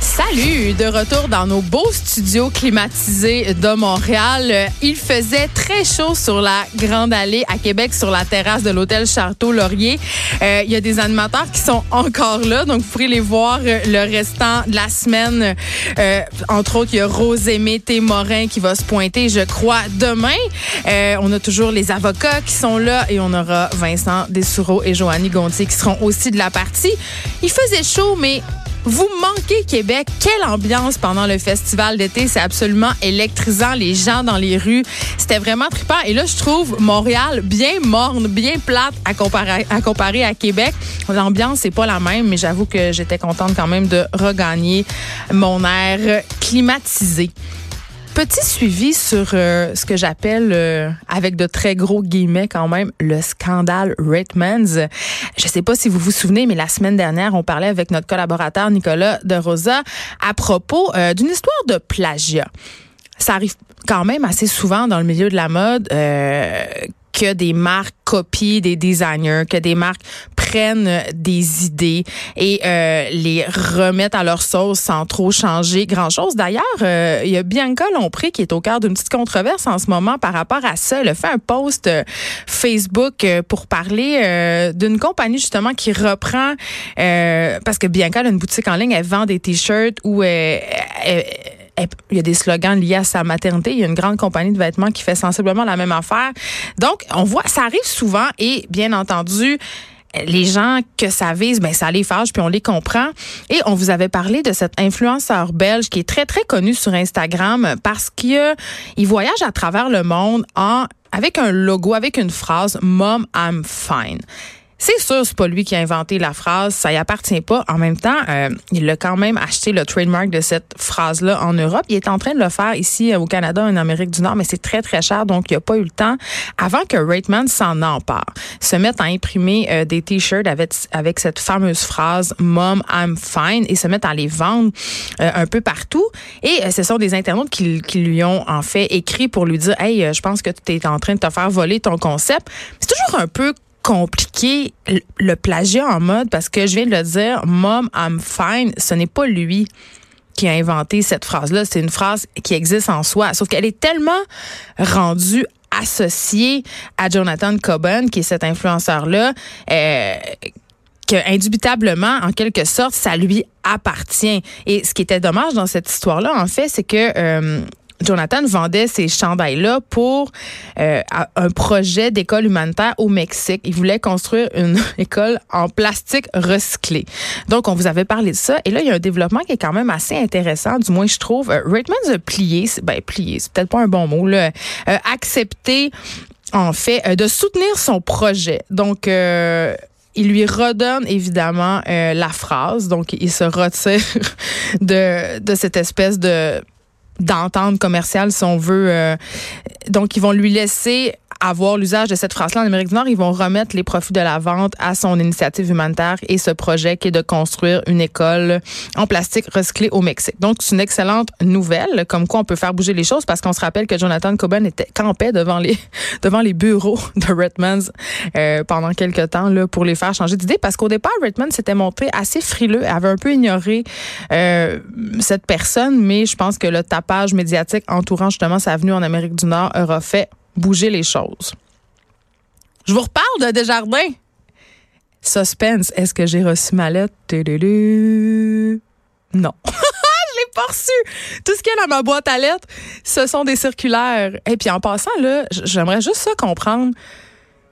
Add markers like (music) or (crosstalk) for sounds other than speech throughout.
Salut, de retour dans nos beaux studios climatisés de Montréal. Il faisait très chaud sur la Grande Allée à Québec, sur la terrasse de l'hôtel Charteau Laurier. Euh, il y a des animateurs qui sont encore là, donc vous pourrez les voir euh, le restant de la semaine. Euh, entre autres, il y a Rosémé Morin qui va se pointer, je crois, demain. on a toujours les avocats qui sont là et on aura Vincent Dessoureau et Joanny Gontier qui seront aussi de la partie. Il faisait chaud, mais vous manquez Québec. Quelle ambiance pendant le festival d'été. C'est absolument électrisant. Les gens dans les rues. C'était vraiment trippant. Et là, je trouve Montréal bien morne, bien plate à comparer à, Québec. L'ambiance, c'est pas la même, mais j'avoue que j'étais contente quand même de regagner mon air climatisé petit suivi sur euh, ce que j'appelle, euh, avec de très gros guillemets quand même, le scandale Ratemans. Je sais pas si vous vous souvenez, mais la semaine dernière, on parlait avec notre collaborateur Nicolas de Rosa à propos euh, d'une histoire de plagiat. Ça arrive quand même assez souvent dans le milieu de la mode que des marques copient des designers, que des marques prennent des idées et euh, les remettent à leur sauce sans trop changer grand-chose. D'ailleurs, euh, il y a Bianca Lompré qui est au cœur d'une petite controverse en ce moment par rapport à ça. Elle a fait un post euh, Facebook pour parler d'une compagnie justement qui reprend parce que Bianca a une boutique en ligne, elle vend des t-shirts où elle il y a des slogans liés à sa maternité. Il y a une grande compagnie de vêtements qui fait sensiblement la même affaire. Donc, on voit, ça arrive souvent et bien entendu, les gens que ça vise, ben ça les fâche, puis on les comprend. Et on vous avait parlé de cet influenceur belge qui est très, très connu sur Instagram parce qu'il voyage à travers le monde en avec un logo, avec une phrase Mom, I'm fine. C'est sûr, c'est pas lui qui a inventé la phrase, ça y appartient pas. En même temps, euh, il a quand même acheté le trademark de cette phrase-là en Europe. Il est en train de le faire ici euh, au Canada, en Amérique du Nord, mais c'est très très cher, donc il a pas eu le temps avant que Rateman s'en empare, se mette à imprimer euh, des t-shirts avec avec cette fameuse phrase "Mom, I'm fine" et se mettre à les vendre un peu partout. Et ce sont des internautes qui, qui, lui ont en fait écrit pour lui dire "Hey, je pense que tu es en train de te faire voler ton concept." C'est toujours un peu compliqué le plagiat en mode parce que je viens de le dire, Mom, I'm fine, ce n'est pas lui qui a inventé cette phrase-là. C'est une phrase qui existe en soi. Sauf qu'elle est tellement rendue associée à Jonathan Coben, qui est cet influenceur-là, euh, que indubitablement, en quelque sorte, ça lui appartient. Et ce qui était dommage dans cette histoire-là, en fait, c'est que euh, Jonathan vendait ces chandails-là pour euh, un projet d'école humanitaire au Mexique. Il voulait construire une (laughs) école en plastique recyclé. Donc, on vous avait parlé de ça. Et là, il y a un développement qui est quand même assez intéressant, du moins, je trouve. Euh, a plié, ben plié, c'est peut-être pas un bon mot, là, euh, accepté, en fait, euh, de soutenir son projet. Donc, il lui redonne évidemment la phrase, donc il se retire (laughs) de, de cette espèce de d'entente commerciale, si on veut. Euh, donc, ils vont lui laisser avoir l'usage de cette phrase-là en Amérique du Nord, ils vont remettre les profits de la vente à son initiative humanitaire et ce projet qui est de construire une école en plastique recyclé au Mexique. Donc, c'est une excellente nouvelle, comme quoi on peut faire bouger les choses parce qu'on se rappelle que Jonathan Coben était campé devant les (laughs) devant les bureaux de Redmond euh, pendant quelques temps là pour les faire changer d'idée parce qu'au départ Redmond s'était montré assez frileux, avait un peu ignoré euh, cette personne, mais je pense que le tapage médiatique entourant justement sa venue en Amérique du Nord aura fait bouger les choses. Je vous reparle de Desjardins. Suspense. Est-ce que j'ai reçu ma lettre? Non. (laughs) je l'ai pas reçu. Tout ce qu'il y a dans ma boîte à lettres, ce sont des circulaires. Et puis en passant, là, j'aimerais juste ça comprendre.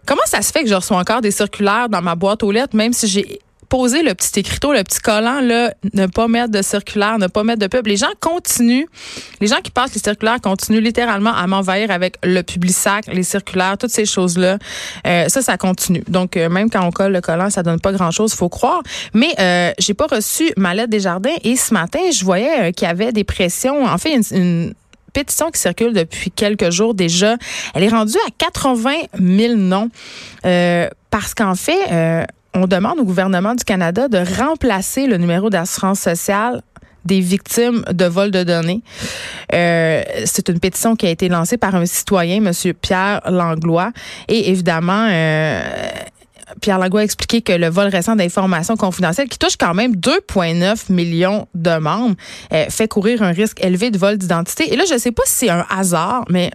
Comment ça se fait que je reçois encore des circulaires dans ma boîte aux lettres, même si j'ai poser le petit écriteau, le petit collant, là, ne pas mettre de circulaire, ne pas mettre de pub. Les gens continuent, les gens qui passent les circulaires continuent littéralement à m'envahir avec le sac, les circulaires, toutes ces choses-là. Euh, ça, ça continue. Donc, euh, même quand on colle le collant, ça donne pas grand-chose, faut croire. Mais euh, j'ai pas reçu ma lettre des jardins et ce matin, je voyais euh, qu'il y avait des pressions. En fait, une, une pétition qui circule depuis quelques jours déjà. Elle est rendue à 80 000 noms. Euh, parce qu'en fait, on demande au gouvernement du Canada de remplacer le numéro d'assurance sociale des victimes de vol de données. Euh, c'est une pétition qui a été lancée par un citoyen, Monsieur Pierre Langlois, et évidemment. Euh, Pierre Langlois a expliqué que le vol récent d'informations confidentielles, qui touche quand même 2,9 millions de membres, euh, fait courir un risque élevé de vol d'identité. Et là, je ne sais pas si c'est un hasard, mais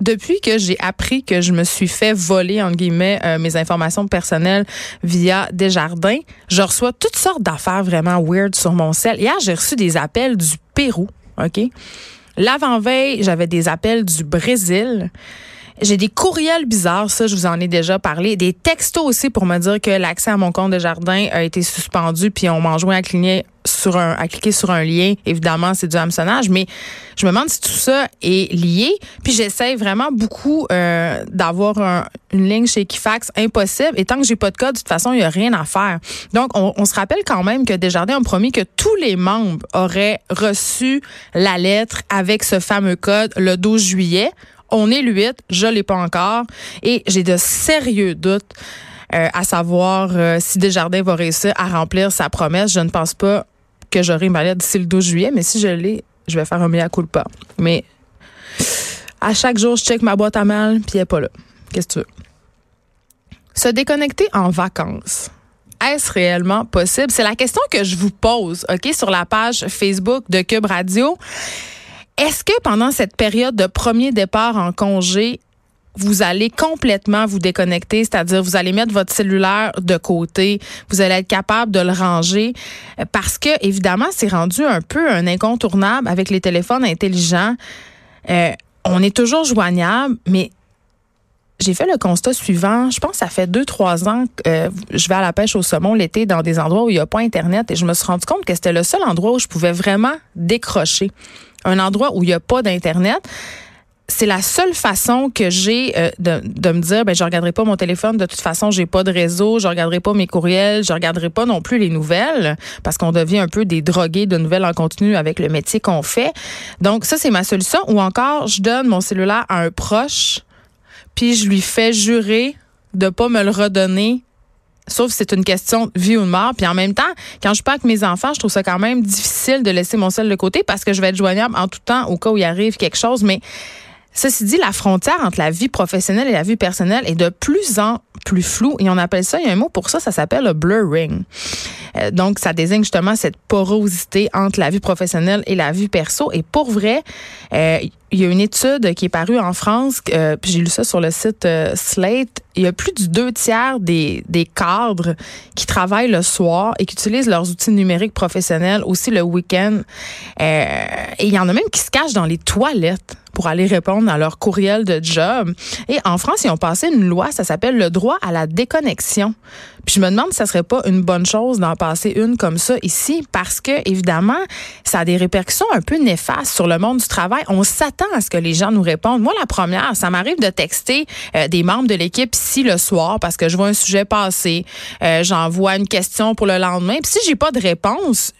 depuis que j'ai appris que je me suis fait voler, en guillemets, euh, mes informations personnelles via Desjardins, je reçois toutes sortes d'affaires vraiment weird sur mon cell. Hier, j'ai reçu des appels du Pérou, OK? L'avant-veille, j'avais des appels du Brésil. J'ai des courriels bizarres, ça, je vous en ai déjà parlé. Des textos aussi pour me dire que l'accès à mon compte de jardin a été suspendu, puis on m'a joint à cligner sur un, à cliquer sur un lien. Évidemment, c'est du hameçonnage, mais je me demande si tout ça est lié. Puis j'essaie vraiment beaucoup euh, d'avoir une ligne chez Equifax. Impossible. Et tant que j'ai pas de code, de toute façon, il y a rien à faire. Donc, on, on se rappelle quand même que Desjardins ont promis que tous les membres auraient reçu la lettre avec ce fameux code le 12 juillet. On est le 8, je l'ai pas encore et j'ai de sérieux doutes euh, à savoir euh, si Desjardins va réussir à remplir sa promesse. Je ne pense pas que j'aurai ma lettre d'ici le 12 juillet, mais si je l'ai, je vais faire un de pas. Mais à chaque jour, je check ma boîte à mal, puis elle n'est pas là. Qu'est-ce que tu veux? Se déconnecter en vacances. Est-ce réellement possible? C'est la question que je vous pose, OK, sur la page Facebook de Cube Radio. Est-ce que pendant cette période de premier départ en congé, vous allez complètement vous déconnecter, c'est-à-dire vous allez mettre votre cellulaire de côté, vous allez être capable de le ranger? Parce que évidemment c'est rendu un peu un incontournable avec les téléphones intelligents. Euh, on est toujours joignable, mais j'ai fait le constat suivant. Je pense que ça fait deux, trois ans que euh, je vais à la pêche au saumon l'été dans des endroits où il n'y a pas Internet et je me suis rendu compte que c'était le seul endroit où je pouvais vraiment décrocher un endroit où il n'y a pas d'Internet, c'est la seule façon que j'ai euh, de, me dire ben je regarderai pas mon téléphone. De toute façon j'ai pas de réseau je regarderai pas mes courriels je regarderai pas non plus les nouvelles parce qu'on devient un peu des drogués de nouvelles en continu avec le métier qu'on fait. Donc ça c'est ma solution. Ou encore je donne mon cellulaire à un proche puis je lui fais jurer de pas me le redonner Sauf si c'est une question de vie ou de mort. Puis en même temps, quand je pas avec mes enfants, je trouve ça quand même difficile de laisser mon sel de côté parce que je vais être joignable en tout temps au cas où il arrive quelque chose. Mais Ceci dit, la frontière entre la vie professionnelle et la vie personnelle est de plus en plus floue et on appelle ça, il y a un mot pour ça, ça s'appelle le blurring. Euh, donc, ça désigne justement cette porosité entre la vie professionnelle et la vie perso. Et pour vrai, euh, il y a une étude qui est parue en France, euh, puis j'ai lu ça sur le site Slate. Il y a plus du deux tiers des, des cadres qui travaillent le soir et qui utilisent leurs outils numériques professionnels aussi le week-end. et il y en a même qui se cachent dans les toilettes pour aller répondre à leur courriel de job. Et en France, ils ont passé une loi, ça s'appelle le droit à la déconnexion. Puis je me demande si ça serait pas une bonne chose d'en passer une comme ça ici, parce que évidemment, ça a des répercussions un peu néfastes sur le monde du travail. On s'attend à ce que les gens nous répondent. Moi, la première, ça m'arrive de texter euh, des membres de l'équipe ici le soir parce que je vois un sujet passer, euh, j'envoie une question pour le lendemain. Puis si j'ai pas de réponse,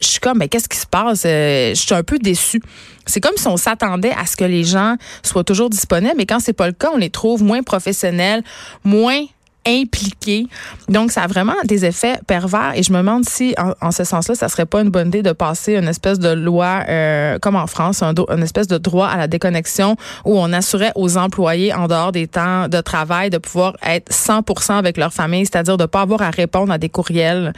je suis comme, mais qu'est-ce qui se passe? Euh, je suis un peu déçue. C'est comme si on s'attendait à ce que les gens soient toujours disponibles, mais quand c'est pas le cas, on les trouve moins professionnels, moins impliqués. Donc, ça a vraiment des effets pervers et je me demande si, en, ce sens-là, ça serait pas une bonne idée de passer une espèce de loi, euh, comme en France, un, une espèce de droit à la déconnexion où on assurait aux employés, en dehors des temps de travail, de pouvoir être 100% avec leur famille, c'est-à-dire de pas avoir à répondre à des courriels,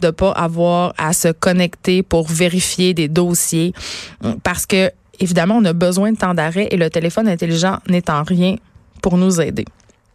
de pas avoir à se connecter pour vérifier des dossiers, parce que évidemment, on a besoin de temps d'arrêt et le téléphone intelligent n'est en rien pour nous aider.